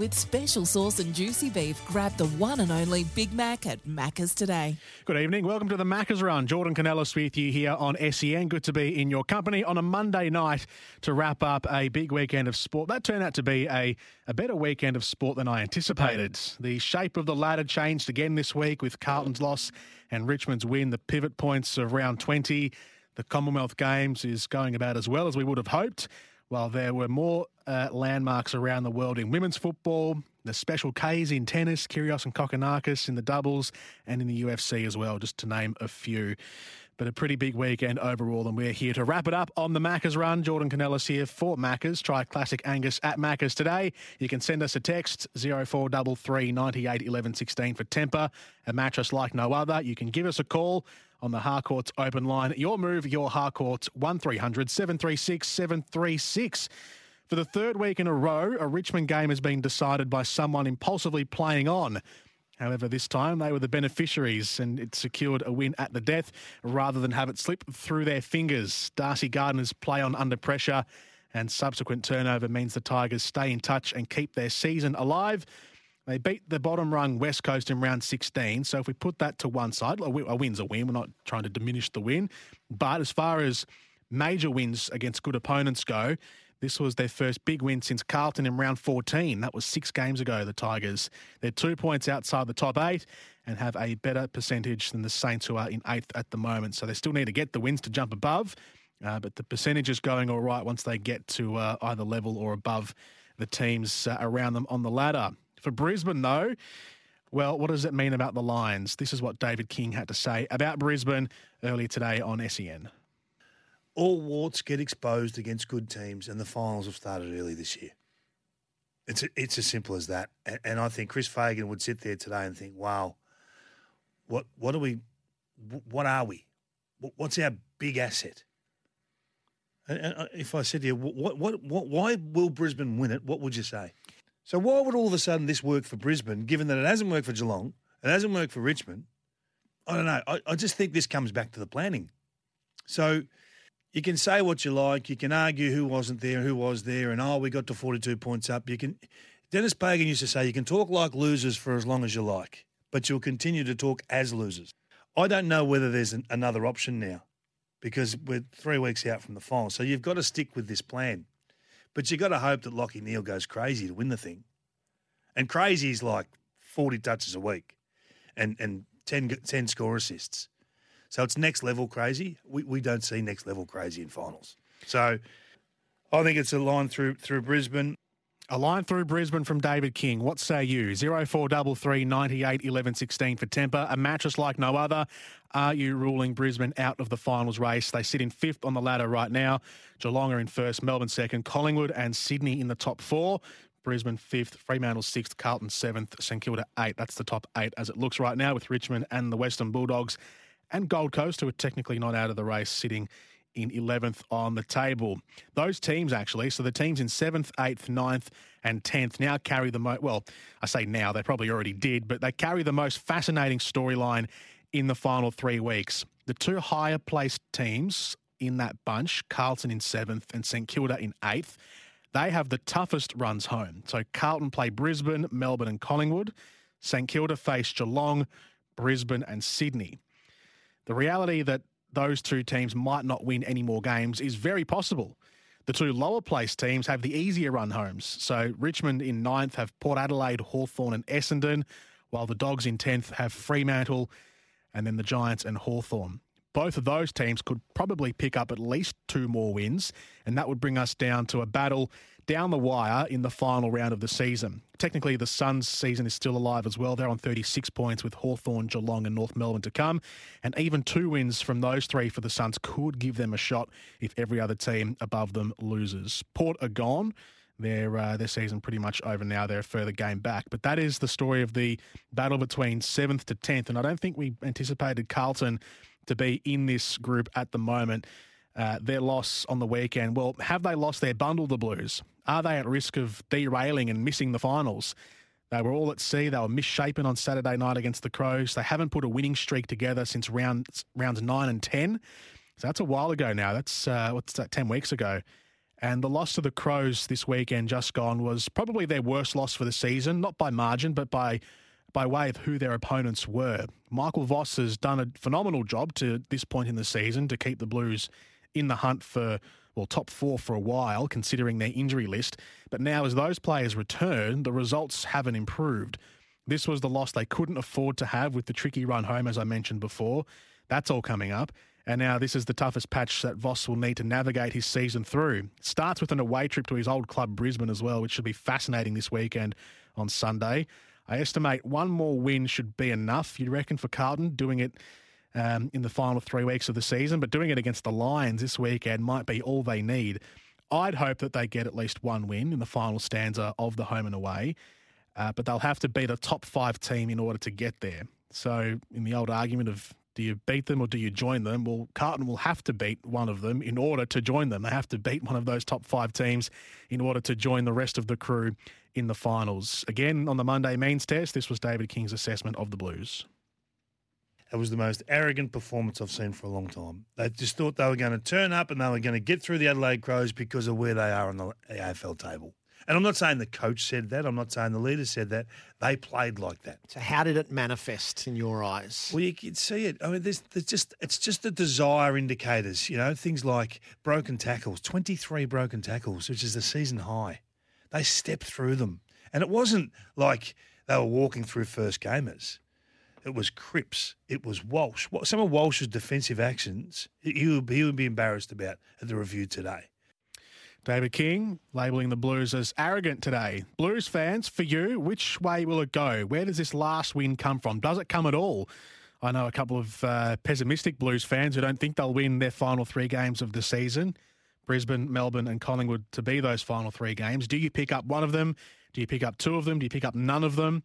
With special sauce and juicy beef, grab the one and only Big Mac at Macca's today. Good evening. Welcome to the Macca's Run. Jordan Canellis with you here on SEN. Good to be in your company on a Monday night to wrap up a big weekend of sport. That turned out to be a, a better weekend of sport than I anticipated. The shape of the ladder changed again this week with Carlton's loss and Richmond's win. The pivot points of round 20. The Commonwealth Games is going about as well as we would have hoped. While there were more uh, landmarks around the world in women's football, the special Ks in tennis, Kyrgios and Kokkinakis in the doubles, and in the UFC as well, just to name a few. But a pretty big weekend overall, and we're here to wrap it up on the Macca's run. Jordan Canellis here for Macca's. Try Classic Angus at Macca's today. You can send us a text 0433 98 11 16 for Tempur, a mattress like no other. You can give us a call on the Harcourts open line. Your move, your Harcourts, 1300 736 736. For the third week in a row, a Richmond game has been decided by someone impulsively playing on. However, this time they were the beneficiaries and it secured a win at the death rather than have it slip through their fingers. Darcy Gardiner's play on under pressure and subsequent turnover means the Tigers stay in touch and keep their season alive. They beat the bottom rung West Coast in round 16. So if we put that to one side, a win's a win. We're not trying to diminish the win. But as far as major wins against good opponents go, this was their first big win since Carlton in round 14. That was six games ago, the Tigers. They're two points outside the top eight and have a better percentage than the Saints, who are in eighth at the moment. So they still need to get the wins to jump above. Uh, but the percentage is going all right once they get to uh, either level or above the teams uh, around them on the ladder. For Brisbane, though, well, what does it mean about the Lions? This is what David King had to say about Brisbane earlier today on SEN. All warts get exposed against good teams, and the finals have started early this year. It's it's as simple as that. And, and I think Chris Fagan would sit there today and think, "Wow, what what are we? What are we? What's our big asset?" And uh, if I said to you, what, what, what, why will Brisbane win it? What would you say? So why would all of a sudden this work for Brisbane, given that it hasn't worked for Geelong, it hasn't worked for Richmond? I don't know. I, I just think this comes back to the planning. So you can say what you like. You can argue who wasn't there, who was there, and oh, we got to 42 points up. You can. Dennis Pagan used to say you can talk like losers for as long as you like, but you'll continue to talk as losers. I don't know whether there's an, another option now because we're three weeks out from the final. So you've got to stick with this plan. But you've got to hope that Lachie Neale goes crazy to win the thing. And crazy is like 40 touches a week and, and 10, 10 score assists. So it's next level crazy. We, we don't see next level crazy in finals. So I think it's a line through through Brisbane. A line through Brisbane from David King. What say you? 0433 98 11 16 for Tempur. A mattress like no other. Are you ruling Brisbane out of the finals race? They sit in fifth on the ladder right now. Geelong are in first, Melbourne second, Collingwood and Sydney in the top four. Brisbane fifth, Fremantle sixth, Carlton seventh, St Kilda eight. That's the top eight as it looks right now with Richmond and the Western Bulldogs and Gold Coast, who are technically not out of the race, sitting in 11th on the table. Those teams, actually, so the teams in 7th, 8th, 9th, and 10th now carry the most, well, I say now, they probably already did, but they carry the most fascinating storyline in the final three weeks. The two higher placed teams in that bunch, Carlton in 7th and St Kilda in 8th, they have the toughest runs home. So Carlton play Brisbane, Melbourne, and Collingwood. St Kilda face Geelong, Brisbane, and Sydney. The reality that those two teams might not win any more games is very possible. The two lower placed teams have the easier run homes. So Richmond in ninth have Port Adelaide, Hawthorn, and Essendon, while the Dogs in 10th have Fremantle and then the Giants and Hawthorn. both of those teams could probably pick up at least two more wins, and that would bring us down to a battle down the wire in the final round of the season. Technically, the Suns' season is still alive as well. They're on 36 points with Hawthorn, Geelong, and North Melbourne to come. And even two wins from those three for the Suns could give them a shot if every other team above them loses. Port are gone. Their, uh, their season pretty much over now. They're a further game back. But that is the story of the battle between 7th to 10th. And I don't think we anticipated Carlton to be in this group at the moment. Uh, their loss on the weekend. Well, have they lost their bundle, the Blues? Are they at risk of derailing and missing the finals? They were all at sea. They were misshapen on Saturday night against the Crows. They haven't put a winning streak together since rounds rounds nine and ten. So that's a while ago now. That's uh, what's that? Ten weeks ago. And the loss to the Crows this weekend, just gone, was probably their worst loss for the season. Not by margin, but by by way of who their opponents were. Michael Voss has done a phenomenal job to this point in the season to keep the Blues in the hunt for, well, top four for a while, considering their injury list. But now, as those players return, the results haven't improved. This was the loss they couldn't afford to have with the tricky run home, as I mentioned before. That's all coming up. And now this is the toughest patch that Voss will need to navigate his season through. Starts with an away trip to his old club Brisbane as well, which should be fascinating this weekend on Sunday. I estimate one more win should be enough, you reckon, for Carlton, doing it um, in the final three weeks of the season, but doing it against the Lions this weekend might be all they need. I'd hope that they get at least one win in the final stanza of the home and away, uh, but they'll have to beat a top five team in order to get there. So, in the old argument of do you beat them or do you join them? Well, Carlton will have to beat one of them in order to join them. They have to beat one of those top five teams in order to join the rest of the crew in the finals. Again, on the Monday means test, this was David King's assessment of the Blues. It was the most arrogant performance I've seen for a long time. They just thought they were going to turn up and they were going to get through the Adelaide Crows because of where they are on the AFL table. And I'm not saying the coach said that. I'm not saying the leader said that. They played like that. So how did it manifest in your eyes? Well, you can see it. I mean, there's, there's just it's just the desire indicators. You know, things like broken tackles, 23 broken tackles, which is the season high. They stepped through them, and it wasn't like they were walking through first gamers. It was Cripps. It was Walsh. Some of Walsh's defensive actions, he would, he would be embarrassed about at the review today. David King labelling the Blues as arrogant today. Blues fans, for you, which way will it go? Where does this last win come from? Does it come at all? I know a couple of uh, pessimistic Blues fans who don't think they'll win their final three games of the season. Brisbane, Melbourne, and Collingwood to be those final three games. Do you pick up one of them? Do you pick up two of them? Do you pick up none of them?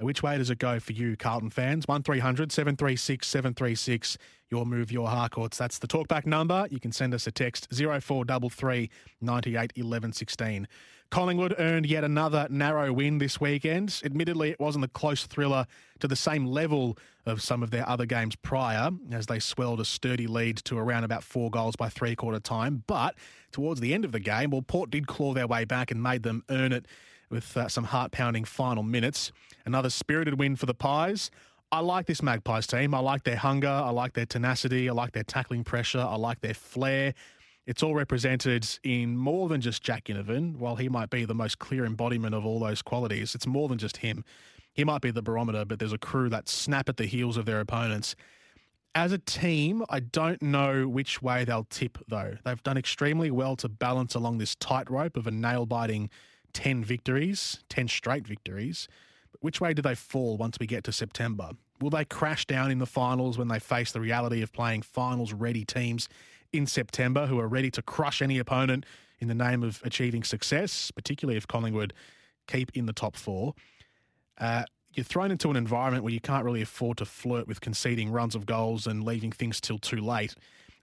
Uh, which way does it go for you, Carlton fans? 1300 736 736. Your move, your Harcourts. That's the talkback number. You can send us a text 0433 98 11 16. Collingwood earned yet another narrow win this weekend. Admittedly, it wasn't a close thriller to the same level of some of their other games prior, as they swelled a sturdy lead to around about four goals by three quarter time. But towards the end of the game, well, Port did claw their way back and made them earn it with uh, some heart pounding final minutes. Another spirited win for the Pies. I like this Magpies team. I like their hunger. I like their tenacity. I like their tackling pressure. I like their flair. It's all represented in more than just Jack Ginnivan. While he might be the most clear embodiment of all those qualities, it's more than just him. He might be the barometer, but there's a crew that snap at the heels of their opponents. As a team, I don't know which way they'll tip, though. They've done extremely well to balance along this tightrope of a nail biting 10 victories, 10 straight victories. But which way do they fall once we get to September? Will they crash down in the finals when they face the reality of playing finals ready teams in September who are ready to crush any opponent in the name of achieving success, particularly if Collingwood keep in the top four? Uh, you're thrown into an environment where you can't really afford to flirt with conceding runs of goals and leaving things till too late.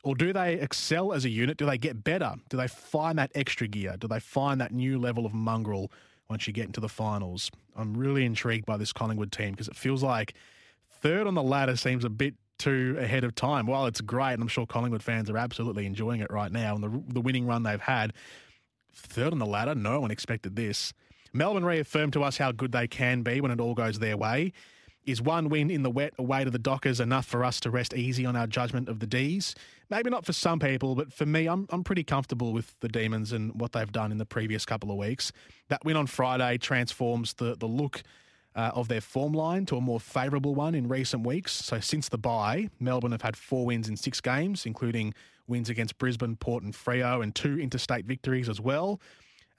Or do they excel as a unit? Do they get better? Do they find that extra gear? Do they find that new level of mongrel once you get into the finals? I'm really intrigued by this Collingwood team because it feels like third on the ladder seems a bit too ahead of time. While it's great, and I'm sure Collingwood fans are absolutely enjoying it right now, and the, the winning run they've had, third on the ladder, no one expected this. Melbourne reaffirmed to us how good they can be when it all goes their way. Is one win in the wet away to the Dockers enough for us to rest easy on our judgment of the D's? Maybe not for some people, but for me, I'm, I'm pretty comfortable with the Demons and what they've done in the previous couple of weeks. That win on Friday transforms the, the look uh, of their form line to a more favourable one in recent weeks. So since the bye, Melbourne have had four wins in six games, including wins against Brisbane, Port, and Freo, and two interstate victories as well.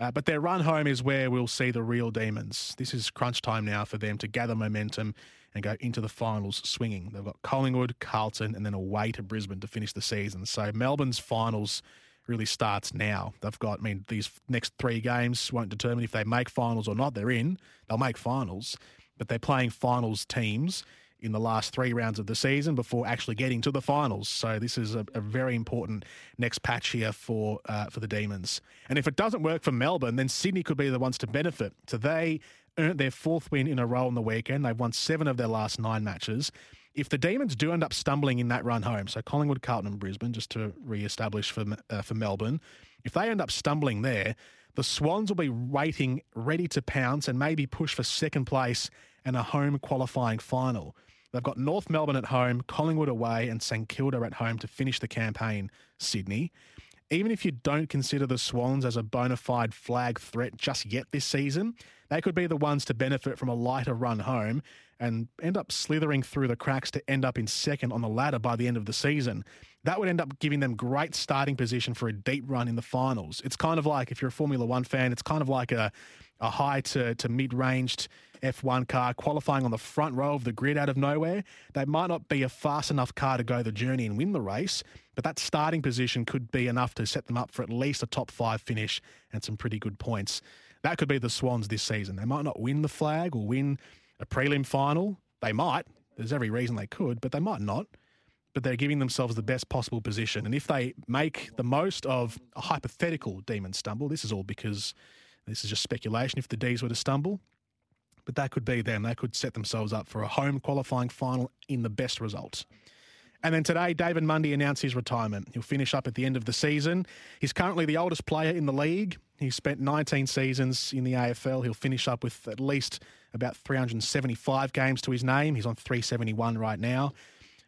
Uh, but their run home is where we'll see the real demons. This is crunch time now for them to gather momentum and go into the finals swinging. They've got Collingwood, Carlton, and then away to Brisbane to finish the season. So Melbourne's finals really starts now. They've got, I mean, these next three games won't determine if they make finals or not. They're in, they'll make finals, but they're playing finals teams in the last three rounds of the season before actually getting to the finals. So this is a, a very important next patch here for uh, for the Demons. And if it doesn't work for Melbourne, then Sydney could be the ones to benefit. So they earned their fourth win in a row on the weekend. They've won seven of their last nine matches. If the Demons do end up stumbling in that run home, so Collingwood, Carlton, and Brisbane, just to re-establish for uh, for Melbourne, if they end up stumbling there, the Swans will be waiting, ready to pounce and maybe push for second place and a home qualifying final. They've got North Melbourne at home, Collingwood away, and St Kilda at home to finish the campaign, Sydney. Even if you don't consider the Swans as a bona fide flag threat just yet this season, they could be the ones to benefit from a lighter run home and end up slithering through the cracks to end up in second on the ladder by the end of the season. That would end up giving them great starting position for a deep run in the finals. It's kind of like, if you're a Formula One fan, it's kind of like a, a high to, to mid ranged F1 car qualifying on the front row of the grid out of nowhere. They might not be a fast enough car to go the journey and win the race, but that starting position could be enough to set them up for at least a top five finish and some pretty good points. That could be the Swans this season. They might not win the flag or win a prelim final. They might. There's every reason they could, but they might not. But they're giving themselves the best possible position. And if they make the most of a hypothetical demon stumble, this is all because this is just speculation. If the D's were to stumble, but that could be them. They could set themselves up for a home qualifying final in the best result. And then today, David Mundy announced his retirement. He'll finish up at the end of the season. He's currently the oldest player in the league. He's spent 19 seasons in the AFL. He'll finish up with at least about 375 games to his name. He's on 371 right now.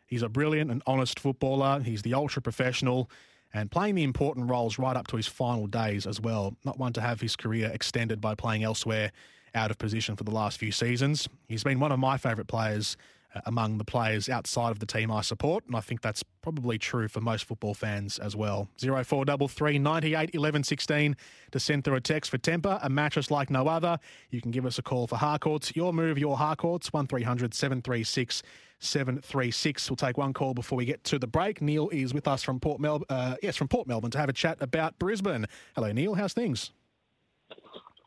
He's a brilliant and honest footballer. He's the ultra professional and playing the important roles right up to his final days as well. Not one to have his career extended by playing elsewhere out of position for the last few seasons. He's been one of my favourite players uh, among the players outside of the team I support, and I think that's probably true for most football fans as well. 0433 98 11 16 to send through a text for Tempur, a mattress like no other. You can give us a call for Harcourts. Your move, your Harcourts, 1300 736 736. We'll take one call before we get to the break. Neil is with us from Port Mel- uh, yes, from Port Melbourne to have a chat about Brisbane. Hello, Neil. How's things?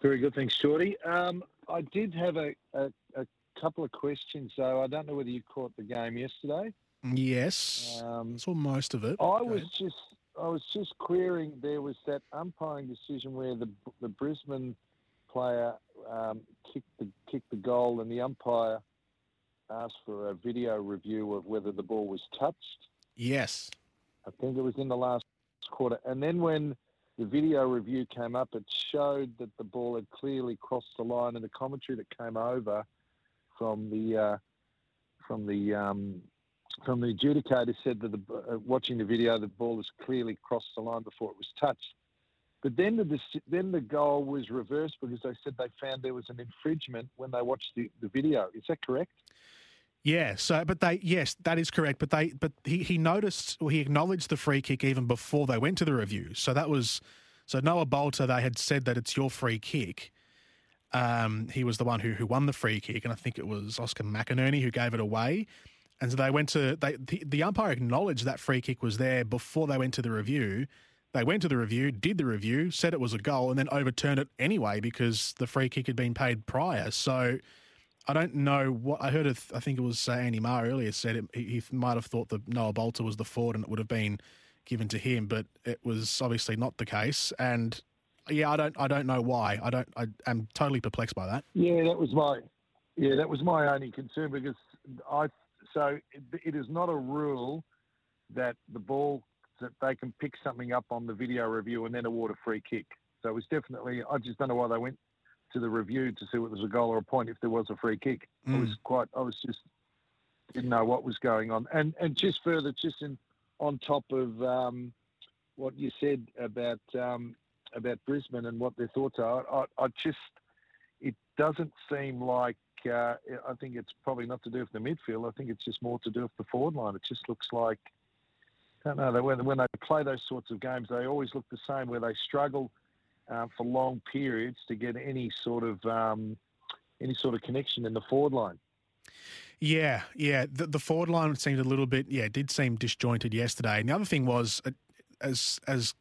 Very good, thanks, Shorty. Um, I did have a, a, a, couple of questions, though. I don't know whether you caught the game yesterday. Yes, um, saw most of it. I was just I was just querying. There was that umpiring decision where the the Brisbane player um, kicked the kicked the goal, and the umpire asked for a video review of whether the ball was touched. Yes, I think it was in the last quarter, and then when the video review came up, it showed that the ball had clearly crossed the line, and the commentary that came over from the uh, from the um, from the adjudicator said that the, uh, watching the video, the ball has clearly crossed the line before it was touched. But then the then the goal was reversed because they said they found there was an infringement when they watched the, the video. Is that correct? Yeah. So, but they yes, that is correct. But they but he he noticed or he acknowledged the free kick even before they went to the review. So that was so Noah Balta They had said that it's your free kick. Um, he was the one who who won the free kick, and I think it was Oscar McInerney who gave it away. And so they went to they the, the umpire acknowledged that free kick was there before they went to the review. They went to the review, did the review, said it was a goal, and then overturned it anyway because the free kick had been paid prior. So I don't know what I heard. Of, I think it was uh, Andy Maher earlier said it, he, he, might have thought that Noah Balta was the forward and it would have been given to him, but it was obviously not the case. And yeah, I don't, I don't know why. I don't. I am totally perplexed by that. Yeah, that was my, yeah, that was my only concern because I. So it, it is not a rule that the ball that they can pick something up on the video review and then award a free kick. So it was definitely. I just don't know why they went to the review to see whether it was a goal or a point if there was a free kick. Mm. I was quite, I was just didn't know what was going on. And and just further, just in, on top of um, what you said about um, about Brisbane and what their thoughts are, I, I, just it doesn't seem like uh, I think it's probably not to do with the midfield. I think it's just more to do with the forward line. It just looks like I don't know. When, when they play those sorts of games, they always look the same, where they struggle uh, for long periods to get any sort of um, any sort of connection in the forward line. Yeah, yeah. The, the forward line seemed a little bit, yeah, it did seem disjointed yesterday. And the other thing was, uh, as as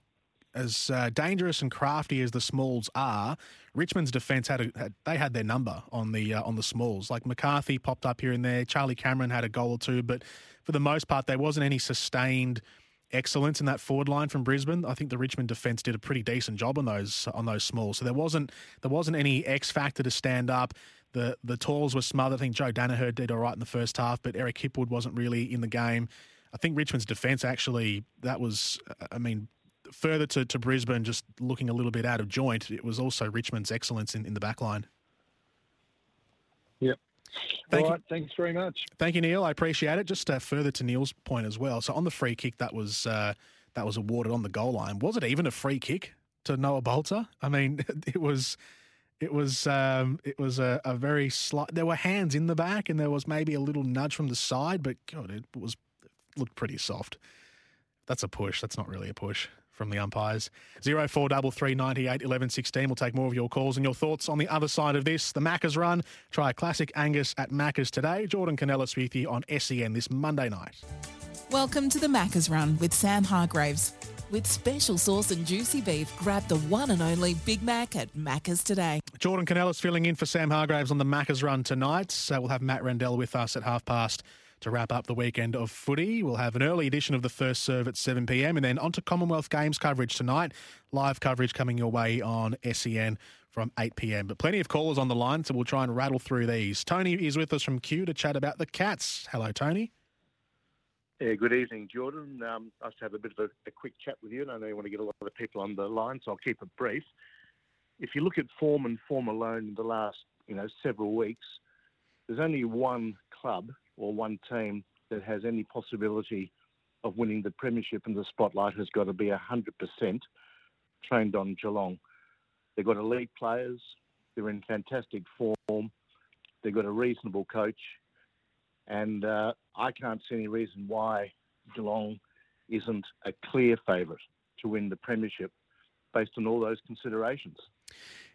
as uh, dangerous and crafty as the Smalls are, Richmond's defence had, had, they had their number on the uh, on the Smalls. Like McCarthy popped up here and there. Charlie Cameron had a goal or two, but for the most part, there wasn't any sustained excellence in that forward line from Brisbane. I think the Richmond defence did a pretty decent job on those on those Smalls. So there wasn't there wasn't any X factor to stand up. The the talls were smothered. I think Joe Daniher did all right in the first half, but Eric Hipwood wasn't really in the game. I think Richmond's defence actually that was I mean further to, to Brisbane just looking a little bit out of joint, it was also Richmond's excellence in, in the back line. Yep. Thank All right, you. Thanks very much. Thank you, Neil. I appreciate it. Just uh, further to Neil's point as well. So on the free kick that was uh, that was awarded on the goal line, was it even a free kick to Noah Balta? I mean, it was. It was um, it was a, a very slight. There were hands in the back, and there was maybe a little nudge from the side, but God, it was it looked pretty soft. That's a push. That's not really a push from the umpires. 0433 98 11 16. We'll take more of your calls and your thoughts on the other side of this. The Macca's run. Try a classic Angus at Macca's today. Jordan Canellis with you on SEN this Monday night. Welcome to the Macca's run with Sam Hargraves. With special sauce and juicy beef, grab the one and only Big Mac at Macca's today. Jordan Canellis filling in for Sam Hargraves on the Macca's run tonight. So we'll have Matt Rendell with us at half past to wrap up the weekend of footy. We'll have an early edition of the first serve at 7 pm and then on to Commonwealth Games coverage tonight. Live coverage coming your way on SEN from 8 pm. But plenty of callers on the line, so we'll try and rattle through these. Tony is with us from Kew to chat about the Cats. Hello, Tony. Yeah, good evening, Jordan. Um, nice to have a bit of a, a quick chat with you. And I know you want to get a lot of people on the line, so I'll keep it brief. If you look at form and form alone in the last, you know, several weeks, there's only one club or one team that has any possibility of winning the premiership and the spotlight has got to be 100% trained on Geelong. They've got elite players. They're in fantastic form. They've got a reasonable coach. And uh, I can't see any reason why Geelong isn't a clear favourite to win the premiership based on all those considerations.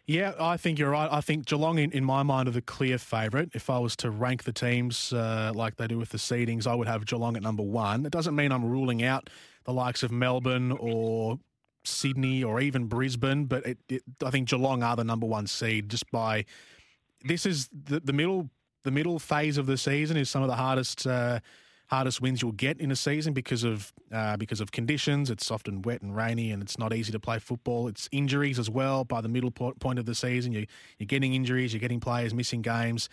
Yeah, I think you're right. I think Geelong, in, in my mind, are the clear favourite. If I was to rank the teams uh, like they do with the seedings, I would have Geelong at number one. It doesn't mean I'm ruling out the likes of Melbourne or Sydney or even Brisbane, but it, it, I think Geelong are the number one seed just by this is the, the middle the middle phase of the season is some of the hardest. Uh, hardest wins you'll get in a season because of uh, because of conditions. It's often wet and rainy, and it's not easy to play football. It's injuries as well. By the middle point of the season, you, you're getting injuries, you're getting players missing games.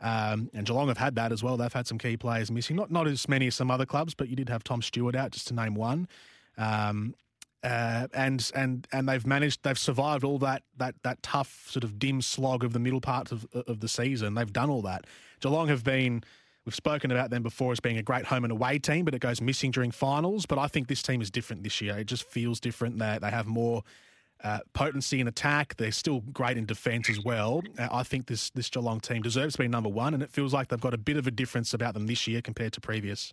Um, and Geelong have had that as well. They've had some key players missing, not not as many as some other clubs, but you did have Tom Stewart out, just to name one. Um, uh, and and and they've managed, they've survived all that that that tough sort of dim slog of the middle part of of the season. They've done all that. Geelong have been We've spoken about them before as being a great home and away team, but it goes missing during finals. But I think this team is different this year. It just feels different. That they have more uh, potency in attack. They're still great in defence as well. Uh, I think this this Geelong team deserves to be number one, and it feels like they've got a bit of a difference about them this year compared to previous.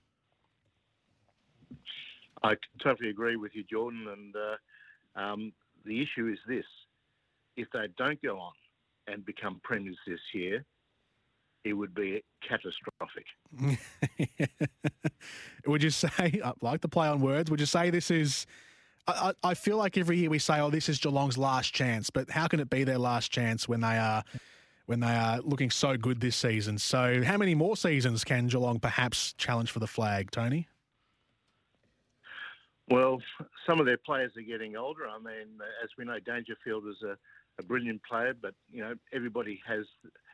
I totally agree with you, Jordan. And uh, um, the issue is this: if they don't go on and become premiers this year, it would be catastrophic. would you say, I like the play on words, would you say this is. I, I feel like every year we say, "Oh, this is Geelong's last chance," but how can it be their last chance when they are when they are looking so good this season? So, how many more seasons can Geelong perhaps challenge for the flag, Tony? Well, some of their players are getting older. I mean, as we know, Dangerfield is a, a brilliant player, but you know everybody has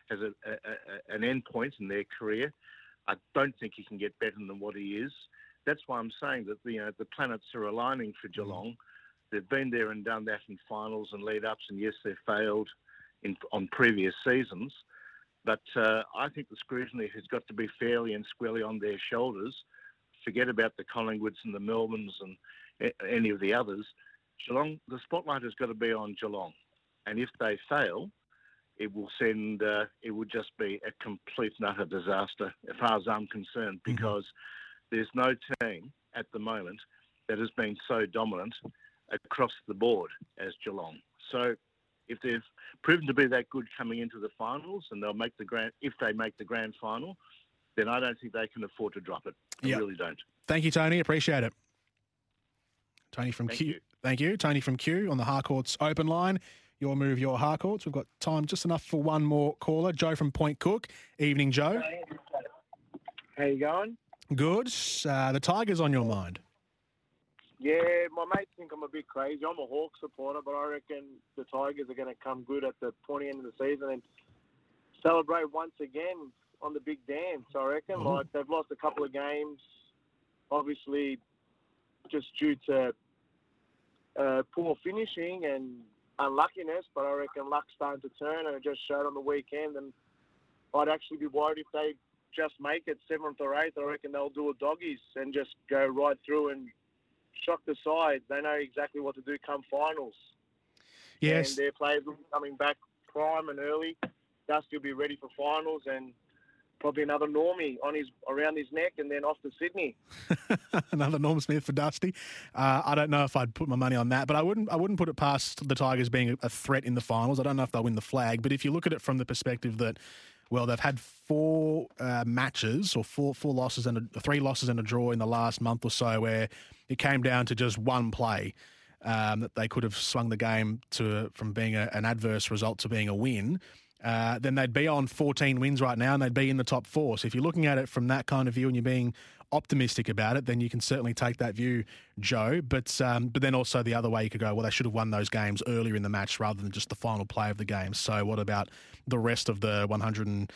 has a, a, a, an end point in their career. I don't think he can get better than what he is. That's why I'm saying that you know the planets are aligning for Geelong. They've been there and done that in finals and lead ups, and yes, they've failed in, on previous seasons. But uh, I think the scrutiny has got to be fairly and squarely on their shoulders. Forget about the Collingwoods and the Melbournes and any of the others. Geelong, the spotlight has got to be on Geelong, and if they fail, it will send. Uh, it would just be a complete and utter disaster, as far as I'm concerned, because there's no team at the moment that has been so dominant across the board as Geelong. So if they've proven to be that good coming into the finals, and they'll make the grand, if they make the grand final, then I don't think they can afford to drop it. I Yep. really don't. Thank you, Tony. Appreciate it. Tony from Thank Q. you. Thank you. Tony from Kew on the Harcourts open line. Your move, your Harcourts. We've got time just enough for one more caller. Joe from Point Cook. Evening, Joe. How you going? Good. Uh, the Tigers on your mind. Yeah, my mates think I'm a bit crazy. I'm a Hawk supporter, but I reckon the Tigers are going to come good at the pointy end of the season and celebrate once again on the big dance. I reckon. Mhm. Like they've lost a couple of games, obviously, just due to uh, poor finishing and unluckiness. But I reckon luck's starting to turn, and it just showed on the weekend. And I'd actually be worried if they just make it seventh or eighth. I reckon they'll do a doggies and just go right through and shock the sides. They know exactly what to do come finals. Yes. And their players will be coming back prime and early. Dusty will be ready for finals and probably another Normie on his around his neck and then off to Sydney. Another Norm Smith for Dusty. Uh, I don't know if I'd put my money on that, but I wouldn't. I wouldn't put it past the Tigers being a, threat in the finals. I don't know if they'll win the flag, but if you look at it from the perspective that, well, they've had four uh, matches or four four losses and a, three losses and a draw in the last month or so, where it came down to just one play. Um, that they could have swung the game to from being a, an adverse result to being a win, uh, then they'd be on 14 wins right now and they'd be in the top four. So if you're looking at it from that kind of view and you're being optimistic about it, then you can certainly take that view, Joe. But um, but then also the other way you could go, well, they should have won those games earlier in the match rather than just the final play of the game. So what about the rest of the 100 and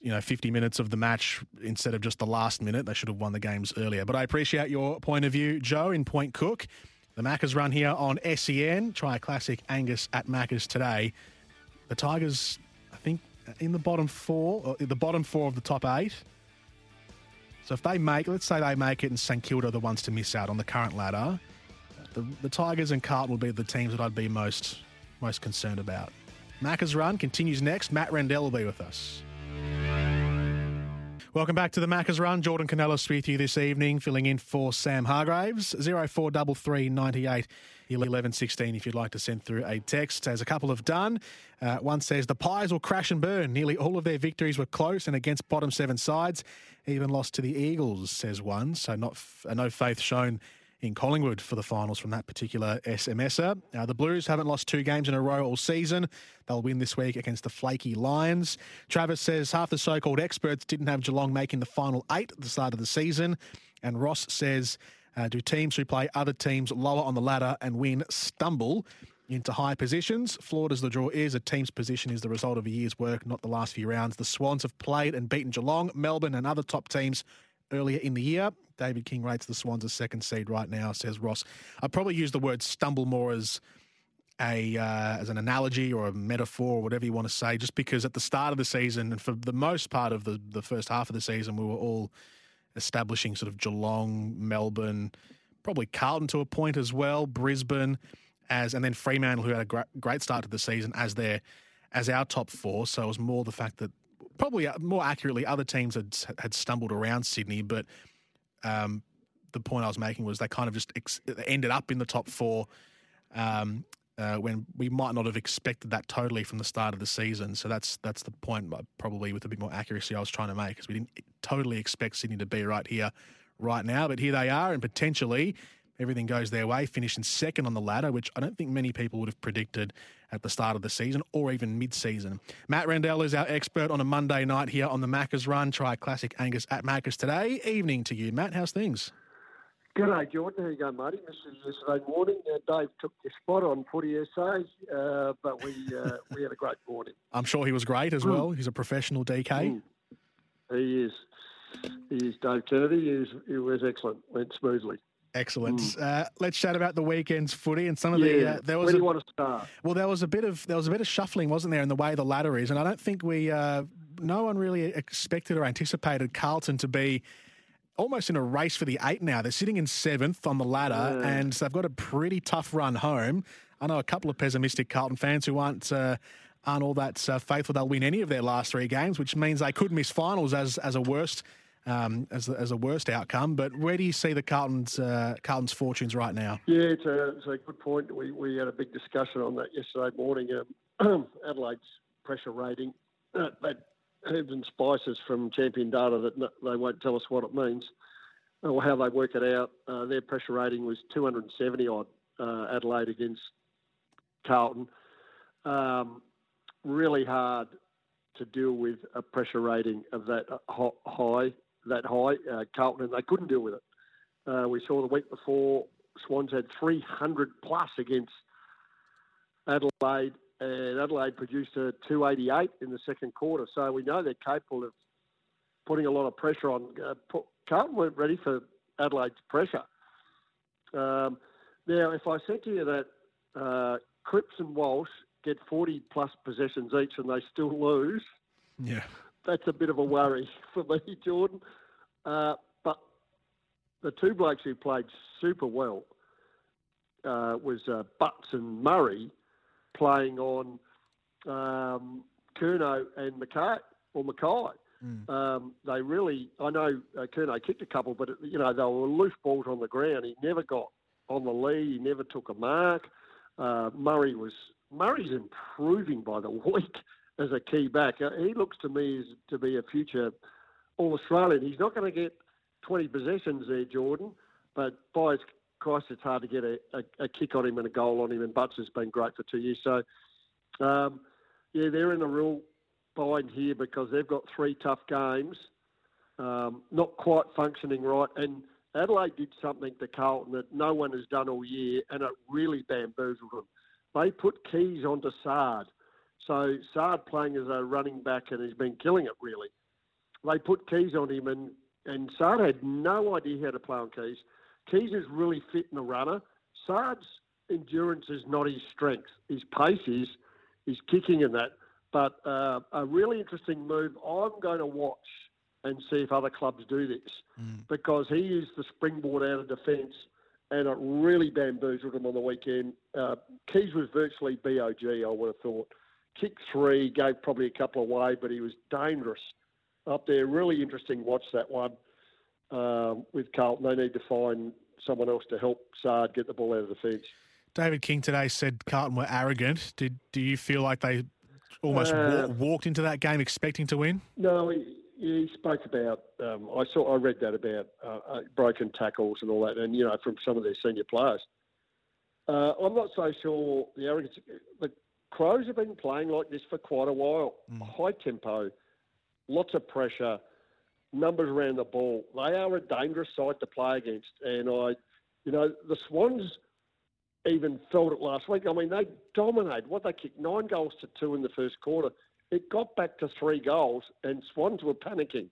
you know 50 minutes of the match instead of just the last minute? They should have won the games earlier. But I appreciate your point of view, Joe, in Point Cook. The Maccas run here on SEN. Try a classic Angus at Maccas today. The Tigers, in the bottom four, or the bottom four of the top eight. So if they make, let's say they make it and St Kilda are the ones to miss out on the current ladder, the, the Tigers and Carlton will be the teams that I'd be most most concerned about. Macca's run continues next. Matt Rendell will be with us. Welcome back to the Macca's Run. Jordan Canellis with you this evening, filling in for Sam Hargraves. 0433 98 11 16 if you'd like to send through a text, as a couple have done. Uh, one says, The Pies will crash and burn. Nearly all of their victories were close and against bottom seven sides. Even lost to the Eagles, says one. So not f- uh, no faith shown in Collingwood for the finals from that particular SMSer. Uh, the Blues haven't lost two games in a row all season. They'll win this week against the flaky Lions. Travis says half the so called experts didn't have Geelong making the final eight at the start of the season. And Ross says, uh, do teams who play other teams lower on the ladder and win stumble into high positions? Flawed as the draw is, a team's position is the result of a year's work, not the last few rounds. The Swans have played and beaten Geelong, Melbourne, and other top teams earlier in the year. David King rates the Swans as second seed right now, says Ross. I'd probably use the word stumble more as a uh, as an analogy or a metaphor or whatever you want to say, just because at the start of the season and for the most part of the, the first half of the season, we were all establishing sort of Geelong, Melbourne, probably Carlton to a point as well, Brisbane, as and then Fremantle, who had a great start to the season as their as our top four. So it was more the fact that probably uh, more accurately, other teams had had stumbled around Sydney, but um, the point I was making was they kind of just ex- ended up in the top four um, uh, when we might not have expected that totally from the start of the season. So that's that's the point, probably with a bit more accuracy, I was trying to make, because we didn't totally expect Sydney to be right here, right now, but here they are, and potentially. Everything goes their way, finishing second on the ladder, which I don't think many people would have predicted at the start of the season or even mid season. Matt Rendell is our expert on a Monday night here on the Macca's Run. Try classic Angus at Macca's today. Evening to you, Matt. How's things? G'day, Jordan. How you going, Marty? Missed you yesterday morning. Uh, Dave took your spot on Footy SA, uh, but we uh, we had a great morning. I'm sure he was great as well. He's a professional DK. Mm. He is. He is Dave Kennedy. He, is, he was excellent. Went smoothly. Excellent. Uh, let's chat about the weekend's footy and some of the. Mm. Yeah. Uh, there was Where do a, you want to start? Well, there was a bit of there was a bit of shuffling, wasn't there, in the way the ladder is, and I don't think we, uh, no one really expected or anticipated Carlton to be almost in a race for the eight now. They're sitting in seventh on the ladder, Yeah. and they've got a pretty tough run home. I know a couple of pessimistic Carlton fans who aren't uh, aren't all that uh, faithful they'll win any of their last three games, which means they could miss finals as as a worst um, as as a worst outcome. But where do you see the Carlton's uh, Carlton's fortunes right now? Yeah, it's a, it's a good point. We we had a big discussion on that yesterday morning. Um, Adelaide's pressure rating, uh, herbs and spices from Champion Data that no, they won't tell us what it means or how they work it out. Uh, their pressure rating was 270 odd uh, Adelaide against Carlton. Um, really hard to deal with a pressure rating of that high, that high. Uh, Carlton, and they couldn't deal with it. Uh, we saw the week before Swans had 300 plus against Adelaide, and Adelaide produced a 288 in the second quarter. So we know they're capable of putting a lot of pressure on. Uh, put, Carlton weren't ready for Adelaide's pressure. Um, now, if I said to you that uh, Cripps and Walsh get 40 plus possessions each and they still lose, yeah, that's a bit of a worry for me, Jordan. Uh, but the two blokes who played super well uh, was uh, Butts and Murray playing on um, and Mackay or Mackay. Mm. Um, they really, I know uh, kicked a couple, but you know they were loose balls on the ground. He never got on the lead. He never took a mark. Uh, Murray was Murray's improving by the week as a key back. He looks to me as, to be a future All Australian. He's not going to get 20 possessions there, Jordan, but by Christ, it's hard to get a, a, a, kick on him and a goal on him. And Butts has been great for two years. So, um, yeah, they're in a real bind here because they've got three tough games, um, not quite functioning right. And Adelaide did something to Carlton that no one has done all year, and it really bamboozled them. They put Keays onto Saad. So Saad playing as a running back and he's been killing it really. They put Keays on him and, and Saad had no idea how to play on Keays. Keays is really fit in the runner. Saad's endurance is not his strength. His pace is his kicking and that. But uh, a really interesting move. I'm going to watch and see if other clubs do this mm. because he is the springboard out of defence and it really bamboozled him on the weekend. Uh, Keays was virtually BOG, I would have thought. Kick three, gave probably a couple away, but he was dangerous up there. Really interesting watch that one um, with Carlton. They need to find someone else to help Saad get the ball out of the fence. David King today said Carlton were arrogant. Did do you feel like they almost uh, walked into that game expecting to win? No, he, he spoke about. Um, I saw. I read that about uh, uh, broken tackles and all that, and you know from some of their senior players. Uh, I'm not so sure the arrogance. The Crows have been playing like this for quite a while. Mm. High tempo, lots of pressure, numbers around the ball. They are a dangerous side to play against, and I, you know, the Swans even felt it last week. I mean, they dominated. What they kicked nine goals to two in the first quarter. It got back to three goals, and Swans were panicking.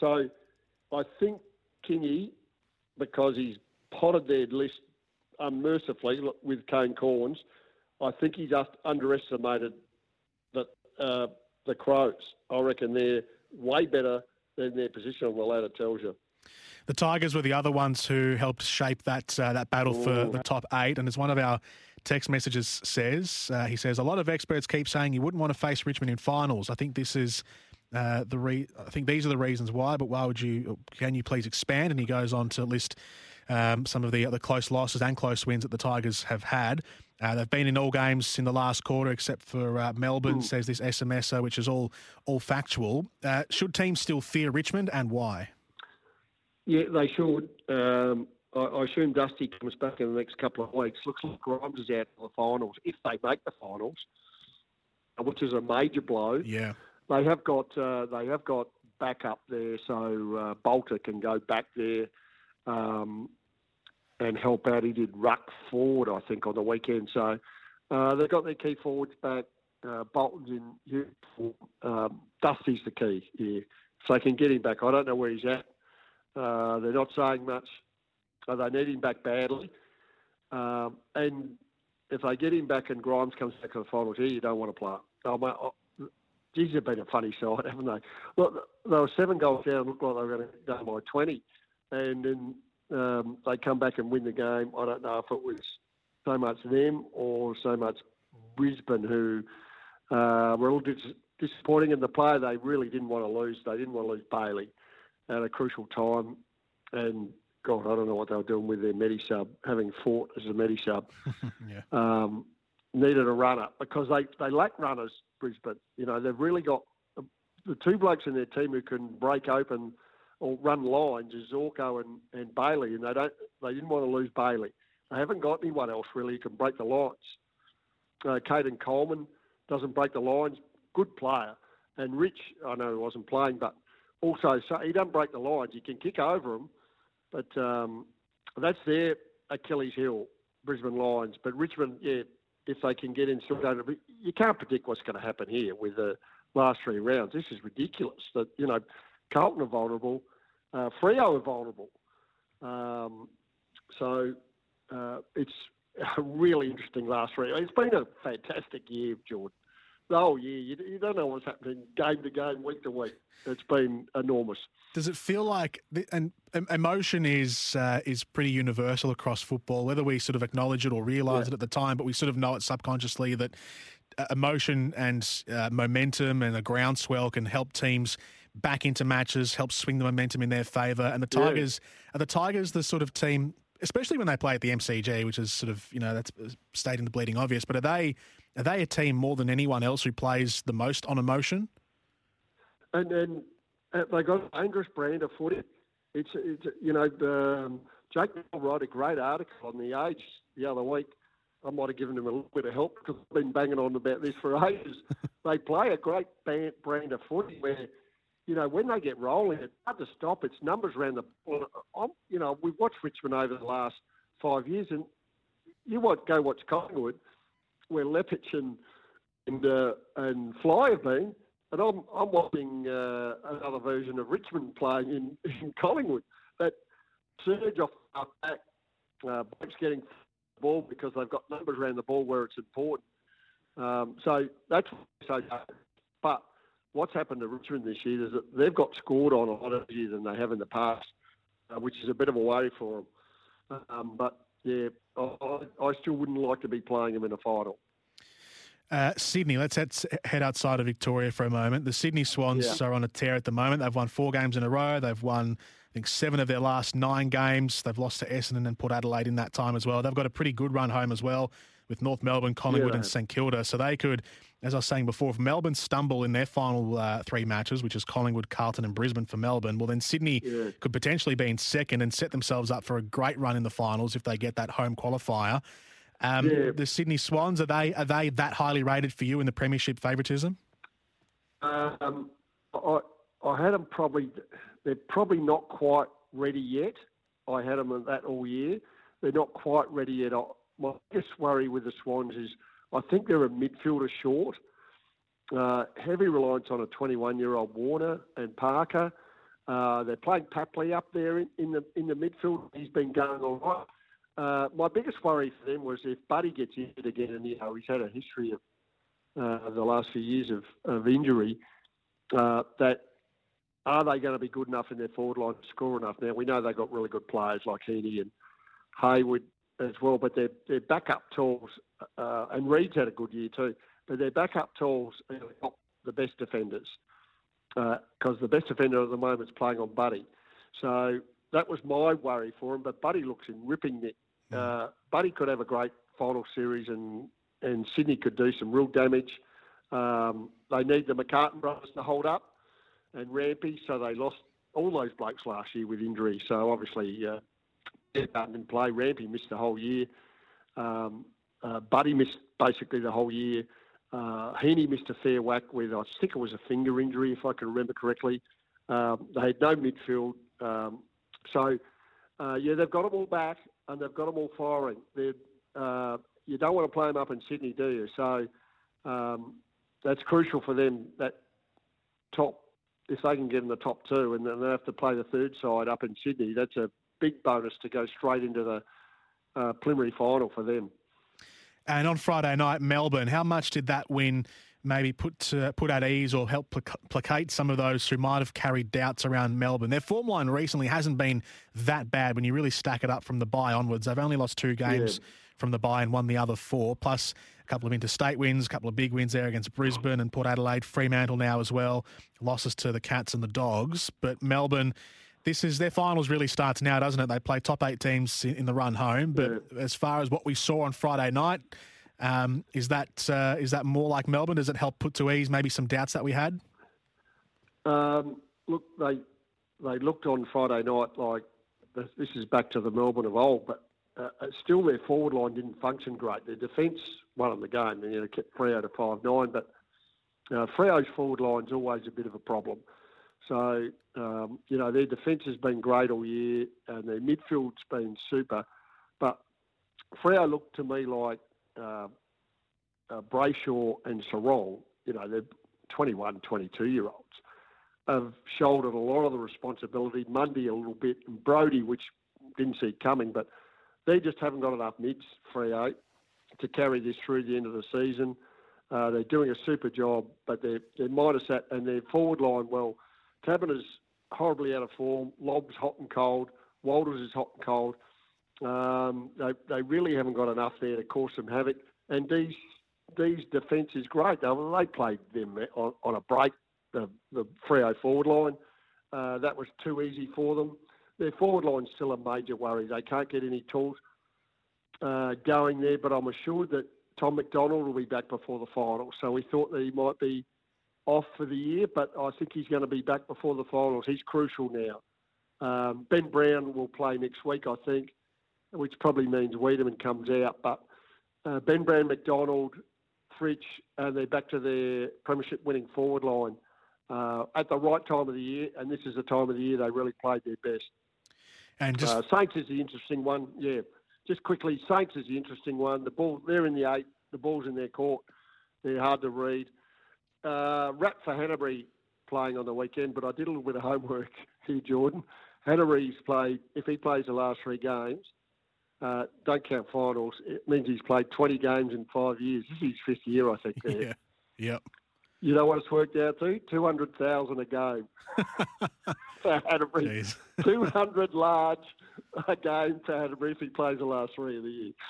So, I think Kingy, because he's potted their list unmercifully with Kane Cornes, I think he's just underestimated the uh, the Crows. I reckon they're way better than their position on the ladder tells you. The Tigers were the other ones who helped shape that uh, that battle Ooh. for the top eight, and as one of our text messages says, uh, he says a lot of experts keep saying you wouldn't want to face Richmond in finals. I think this is. Uh, the re- I think these are the reasons why, but why would you? Can you please expand? And he goes on to list um, some of the the close losses and close wins that the Tigers have had. Uh, they've been in all games in the last quarter except for uh, Melbourne, Ooh. says this SMSer, which is all all factual. Uh, should teams still fear Richmond and why? Yeah, they should. Um, I, I, assume Dusty comes back in the next couple of weeks. Looks like Grimes is out for the finals if they make the finals, which is a major blow. Yeah, they have got uh, they have got backup there, so uh, Balta can go back there um, and help out. He did ruck forward, I think, on the weekend. So uh, they've got their key forwards back. Uh, Bolton's in. Um, Dusty's the key here. So they can get him back. I don't know where he's at. Uh, they're not saying much. Uh, they need him back badly. Um, and if they get him back and Grimes comes back to the finals here, you don't want to play. Oh, my, oh, geez, they've been a funny side, haven't they? Look, they were seven goals down, looked like they were going to go by 20. And then um, they come back and win the game. I don't know if it was so much them or so much Brisbane who uh, were a little dis- disappointing in the play. They really didn't want to lose. They didn't want to lose Bailey at a crucial time. And God, I don't know what they were doing with their medi sub, having Fort as a medi sub. yeah. um, needed a runner because they, they lack runners, Brisbane. You know, they've really got the two blokes in their team who can break open or run lines is Zorko and, and Bailey, and they don't they didn't want to lose Bailey. They haven't got anyone else really who can break the lines. Uh, Keidan Coleman doesn't break the lines, good player, and Rich I know he wasn't playing, but also so he doesn't break the lines. He can kick over them, but um, that's their Achilles heel, Brisbane Lions. But Richmond, yeah, if they can get in, still, you can't predict what's going to happen here with the last three rounds. This is ridiculous. That you know, Carlton are vulnerable, uh, Freo are vulnerable. Um, so uh, it's a really interesting last three. It's been a fantastic year, Jordan. The whole year, you, you don't know what's happening game to game, week to week. It's been enormous. Does it feel like the, and emotion is uh, is pretty universal across football, whether we sort of acknowledge it or realise yeah. it at the time, but we sort of know it subconsciously that uh, emotion and uh, momentum and a groundswell can help teams back into matches, help swing the momentum in their favour. And the Tigers yeah. are the Tigers the sort of team, especially when they play at the MCG, which is sort of you know that's uh, stating the bleeding obvious. But are they are they a team more than anyone else who plays the most on emotion? And then uh, they got a dangerous brand of footy. It's, it's you know um, Jake wrote a great article on the Age the other week I might have given him a little bit of help because I've been banging on about this for ages. they play a great band, brand of footy where, you know, when they get rolling, it's hard to stop. It's numbers around the. I'm, you know, we've watched Richmond over the last five years, and you want go watch Collingwood, where Leppitsch and and uh, and Fly have been, and I'm I'm watching uh, another version of Richmond playing in, in Collingwood. That surge off our back, uh, blokes getting ball because they've got numbers around the ball where it's important. Um, so that's so. But what's happened to Richmond this year is that they've got scored on a lot of years than they have in the past, uh, which is a bit of a worry for them. Um, but yeah, I, I, still wouldn't like to be playing them in a final. Uh, Sydney, let's head, head, outside of Victoria for a moment. The Sydney Swans yeah. are on a tear at the moment. They've won four games in a row. They've won I think seven of their last nine games. They've lost to Essendon and Port Adelaide in that time as well. They've got a pretty good run home as well with North Melbourne, Collingwood, yeah, and St Kilda. So they could, as I was saying before, if Melbourne stumble in their final uh, three matches, which is Collingwood, Carlton, and Brisbane for Melbourne, well, then Sydney yeah. could potentially be in second and set themselves up for a great run in the finals if they get that home qualifier. Um, yeah. The Sydney Swans are they are they that highly rated for you in the premiership favouritism? Um, I I had them probably they're probably not quite ready yet. I had them at that all year. They're not quite ready yet. My biggest worry with the Swans is I think they're a midfielder short. Uh, heavy reliance on a 21-year-old Warner and Parker. Uh, they're playing Papley up there in, in, the in the midfield. He's been going all right. Uh, my biggest worry for them was if Buddy gets injured again, and you know he's had a history of uh, the last few years of, of injury, uh, that are they going to be good enough in their forward line to score enough? Now we know they've got really good players like Heaney and Hayward as well, but their their backup tools uh, and Reid's had a good year too, but their backup tools are not the best defenders because uh, the best defender at the moment is playing on Buddy. So that was my worry for him. But Buddy looks in ripping nick. Uh, Buddy could have a great final series, and and Sydney could do some real damage. Um, they need the McCartin brothers to hold up and Rampy, so they lost all those blokes last year with injury. So obviously, uh, didn't play. Rampy missed the whole year. Um, uh, Buddy missed basically the whole year. Uh, Heaney missed a fair whack with, I think it was a finger injury, if I can remember correctly. Um, they had no midfield. Um, so, uh, yeah, they've got them all back and they've got them all firing. Uh, you don't want to play them up in Sydney, do you? So um, that's crucial for them, that top if they can get in the top two and then they have to play the third side up in Sydney, that's a big bonus to go straight into the uh, preliminary final for them. And on Friday night, Melbourne, how much did that win maybe put uh, put at ease or help placate some of those who might have carried doubts around Melbourne? Their form line recently hasn't been that bad when you really stack it up from the bye onwards. They've only lost two games. Yeah from the bye and won the other four. Plus, a couple of interstate wins, a couple of big wins there against Brisbane and Port Adelaide, Fremantle now as well. Losses to the Cats and the Dogs, but Melbourne. This is their finals really starts now, doesn't it? They play top eight teams in, in the run home. But yeah. as far as what we saw on Friday night, um, is that uh, is that more like Melbourne? Does it help put to ease maybe some doubts that we had? Um, look, they they looked on Friday night like this is back to the Melbourne of old, but uh, still their forward line didn't function great. Their defence won on the game, and you know, kept Freo to five nine, but uh, Freo's forward line's always a bit of a problem. So um, you know their defence has been great all year, and their midfield's been super, but Freo looked to me like uh, uh, Brayshaw and Serong. You know they're 21, 22 year olds have shouldered a lot of the responsibility. Mundy a little bit, and Brodie, which didn't see coming, but they just haven't got enough mids, Freo, to carry this through the end of the season. Uh, they're doing a super job, but they're, they're minus that, and their forward line, well, Taberner's horribly out of form. Lobb's hot and cold. Walters is hot and cold. Um, they, they really haven't got enough there to cause some havoc. And these these defence is great. They, they played them on, on a break the, the Freo forward line. Uh, that was too easy for them. Their forward line's still a major worry. They can't get any tools uh, going there, but I'm assured that Tom McDonald will be back before the final. So we thought that he might be off for the year, but I think he's going to be back before the finals. He's crucial now. Um, ben Brown will play next week, I think, which probably means Weideman comes out. But uh, Ben Brown, McDonald, Fritsch, and they're back to their premiership winning forward line uh, at the right time of the year, and this is the time of the year they really played their best. And just uh, Saints is the interesting one. Yeah, just quickly, Saints is the interesting one. The ball, they're in the eight. The ball's in their court. They're hard to read. Uh, Rat for Hannebery playing on the weekend, but I did a little bit of homework here, Jordan. Hannebery's played. If he plays the last three games, uh, don't count finals. It means he's played 20 games in five years. This is his fifth year, I think. There. Yeah. Yep. You know what it's worked out to? Two hundred thousand a game for Hannebery. Two hundred large a game for Hannebery if he plays the last three of the year.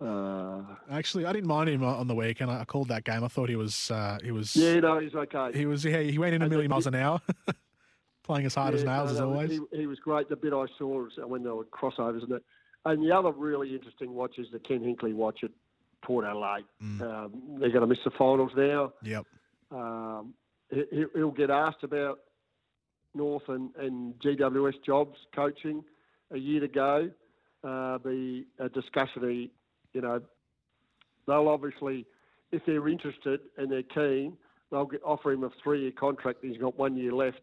Uh, Actually, I didn't mind him on the weekend. I called that game. I thought he was uh, he was. Yeah, no, he's okay. He was. Yeah, he went in a million miles an hour. Playing as hard yeah, as nails no, as always. He, he, was great. The bit I saw was when there were crossovers and it. And the other really interesting watch is the Ken Hinkley watch at Port Adelaide. Mm. Um, they're going to miss the finals now. Yep. Um, he, will get asked about North and, and GWS jobs coaching a year to go. Uh, be a discussion. You know, they'll obviously, if they're interested and they're keen, they'll get, offer him a three-year contract. He's got one year left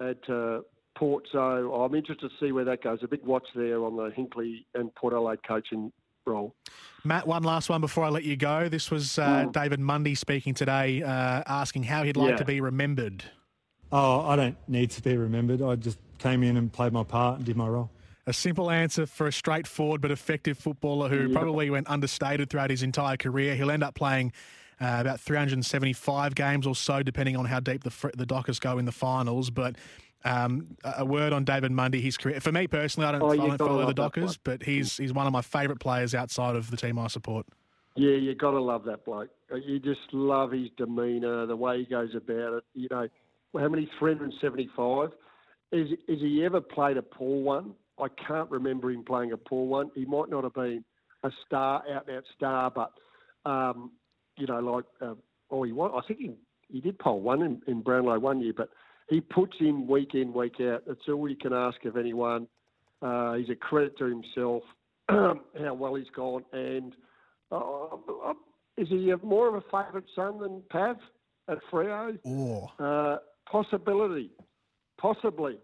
at uh, Port, so I'm interested to see where that goes. A big watch there on the Hinkley and Port Adelaide coaching role. Matt, one last one before I let you go. This was uh, mm. David Mundy speaking today, uh, asking how he'd like yeah. to be remembered. Oh, I don't need to be remembered. I just came in and played my part and did my role. A simple answer for a straightforward but effective footballer who yeah. probably went understated throughout his entire career. He'll end up playing uh, about 375 games or so, depending on how deep the, the Dockers go in the finals. But um, a word on David Mundy, his career. For me personally, I don't, oh, I don't follow the Dockers, but he's he's one of my favourite players outside of the team I support. Yeah, you got to love that bloke. Uh, you just love his demeanour, the way he goes about it. You know, how many 375? Is, is he ever played a poor one? I can't remember him playing a poor one. He might not have been a star, out and out star, but, um, you know, like, uh, oh, he won. I think he, he did pole one in, in Brownlow one year, but he puts in week in, week out. That's all you can ask of anyone. Uh, he's a credit to himself, how well he's gone. And uh, uh, is he more of a favourite son than Pav at Freo? Oh. Uh, possibility. Possibly.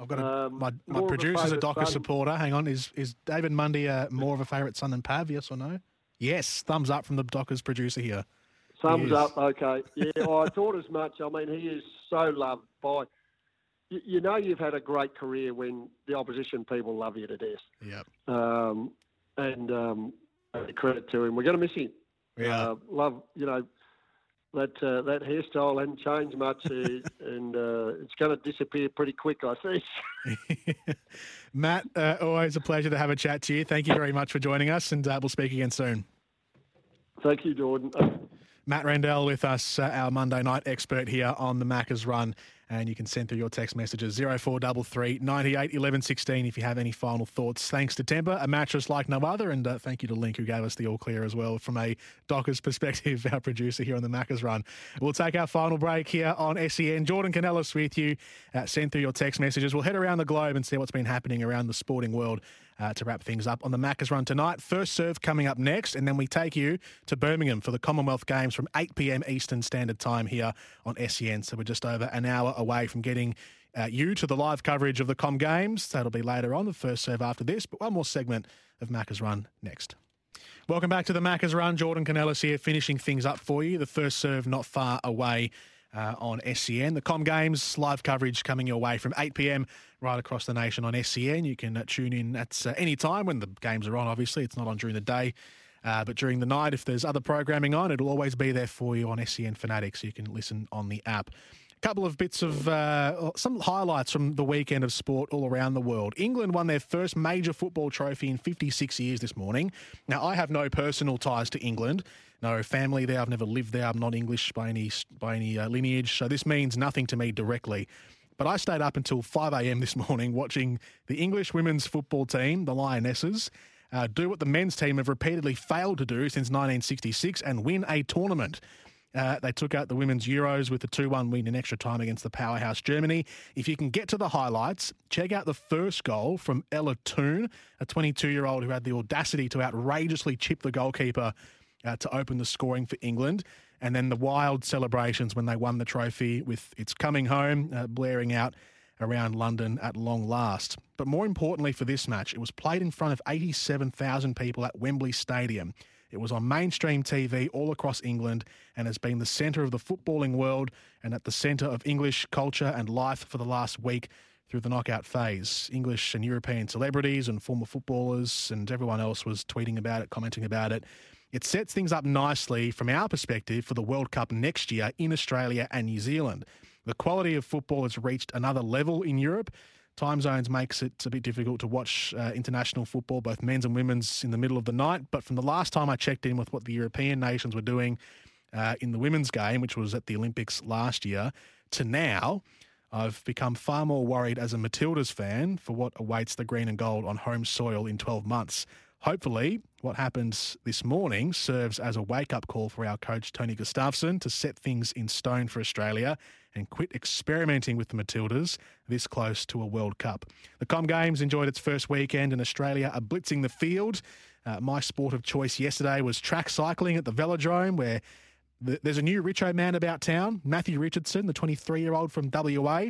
I've got a, um, my, my producer's a, a Docker son. supporter. Hang on, is is David Mundy uh, more of a favourite son than Pav? Yes or no? Yes, thumbs up from the Dockers producer here. Thumbs up. Okay. Yeah, I thought as much. I mean, he is so loved by. You, you, know, you've had a great career when the opposition people love you to death. Yep. Um, and um, credit to him. We're going to miss him. Yeah. Uh, love. You know, that uh, that hairstyle hasn't changed much, uh, and uh, it's going to disappear pretty quick, I think. Matt, uh, always a pleasure to have a chat to you. Thank you very much for joining us, and uh, we'll speak again soon. Thank you, Jordan. Matt Rendell with us, uh, our Monday night expert here on the Macca's Run. And you can send through your text messages 0433 98 11 16 if you have any final thoughts. Thanks to Tempur, a mattress like no other. And uh, thank you to Link, who gave us the all clear as well from a Dockers perspective, our producer here on the Macca's Run. We'll take our final break here on SEN. Jordan Canellis with you. Uh, send through your text messages. We'll head around the globe and see what's been happening around the sporting world uh, to wrap things up on the Macca's Run tonight. First serve coming up next, and then we take you to Birmingham for the Commonwealth Games from 8 p.m. Eastern Standard Time here on SEN. So we're just over an hour away from getting uh, you to the live coverage of the Com Games. That'll be later on, the first serve after this, but one more segment of Macca's Run next. Welcome back to the Macca's Run. Jordan Canellis here, finishing things up for you. The first serve not far away uh, on SEN. The Com Games live coverage coming your way from 8 p.m. right across the nation on SEN. You can uh, tune in at uh, any time when the games are on, obviously. It's not on during the day. Uh, but during the night, if there's other programming on, it'll always be there for you on SEN Fanatics. So you can listen on the app. Couple of bits of uh, some highlights from the weekend of sport all around the world. England won their first major football trophy in 56 years this morning. Now, I have no personal ties to England, no family there. I've never lived there. I'm not English by any by any uh, lineage, so this means nothing to me directly. But I stayed up until 5 a.m. this morning watching the English women's football team, the Lionesses, uh, do what the men's team have repeatedly failed to do since 1966 and win a tournament. Uh, they took out the women's Euros with a 2 1 win in extra time against the powerhouse Germany. If you can get to the highlights, check out the first goal from Ella Toone, a 22 year old who had the audacity to outrageously chip the goalkeeper uh, to open the scoring for England. And then the wild celebrations when they won the trophy with its coming home, uh, blaring out around London at long last. But more importantly for this match, it was played in front of 87,000 people at Wembley Stadium. It was on mainstream TV all across England and has been the centre of the footballing world and at the centre of English culture and life for the last week through the knockout phase. English and European celebrities and former footballers and everyone else was tweeting about it, commenting about it. It sets things up nicely from our perspective for the World Cup next year in Australia and New Zealand. The quality of football has reached another level in Europe time zones makes it a bit difficult to watch uh, international football, both men's and women's, in the middle of the night. But from the last time I checked in with what the European nations were doing uh, in the women's game, which was at the Olympics last year, to now, I've become far more worried as a Matildas fan for what awaits the green and gold on home soil in 12 months. Hopefully, what happens this morning serves as a wake up call for our coach, Tony Gustafsson, to set things in stone for Australia and quit experimenting with the Matildas this close to a World Cup. The Com Games enjoyed its first weekend, and Australia are blitzing the field. Uh, my sport of choice yesterday was track cycling at the Velodrome, where there's a new Richo man about town, Matthew Richardson, the 23 year old from WA.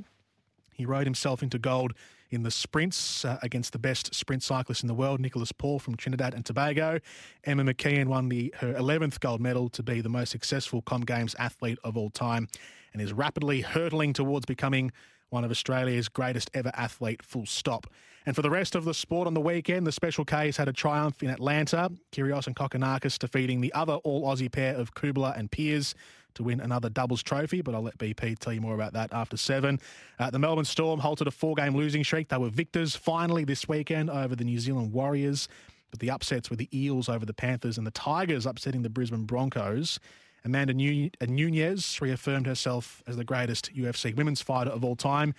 He rode himself into gold in the sprints uh, against the best sprint cyclist in the world, Nicholas Paul from Trinidad and Tobago. Emma McKeon won the, her 11th gold medal to be the most successful Com Games athlete of all time and is rapidly hurtling towards becoming one of Australia's greatest ever athlete, full stop. And for the rest of the sport on the weekend, the Special Ks had a triumph in Atlanta. Kyrgios and Kokkinakis defeating the other all Aussie pair of Kubler and Peers to win another doubles trophy, but I'll let BP tell you more about that after seven. Uh, the Melbourne Storm halted a four game losing streak. They were victors finally this weekend over the New Zealand Warriors, but the upsets were the Eels over the Panthers and the Tigers upsetting the Brisbane Broncos. Amanda Nunes reaffirmed herself as the greatest UFC women's fighter of all time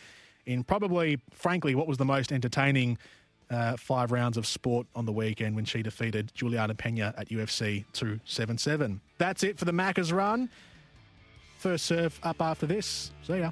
in probably, frankly, what was the most entertaining uh, five rounds of sport on the weekend when she defeated Juliana Pena at UFC 277. That's it for the Macca's run. First serve up after this. See ya.